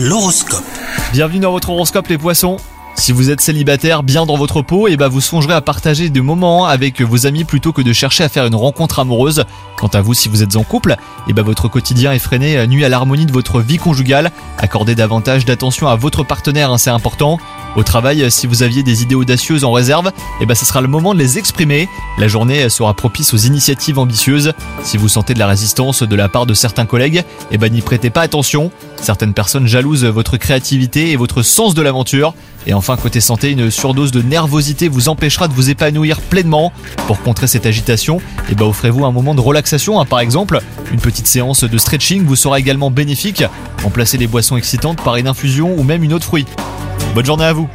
L'horoscope. Bienvenue dans votre horoscope les poissons. Si vous êtes célibataire, bien dans votre peau, et bah vous songerez à partager des moments avec vos amis plutôt que de chercher à faire une rencontre amoureuse. Quant à vous, si vous êtes en couple, et bah votre quotidien effréné nuit à l'harmonie de votre vie conjugale. Accordez davantage d'attention à votre partenaire, hein, c'est important. Au travail, si vous aviez des idées audacieuses en réserve, et bah ce sera le moment de les exprimer. La journée sera propice aux initiatives ambitieuses. Si vous sentez de la résistance de la part de certains collègues, et bah n'y prêtez pas attention. Certaines personnes jalousent votre créativité et votre sens de l'aventure. Et enfin, côté santé, une surdose de nervosité vous empêchera de vous épanouir pleinement. Pour contrer cette agitation, et bah offrez-vous un moment de relaxation, hein, par exemple. Une petite séance de stretching vous sera également bénéfique. Remplacez les boissons excitantes par une infusion ou même une autre fruit. Bonne journée à vous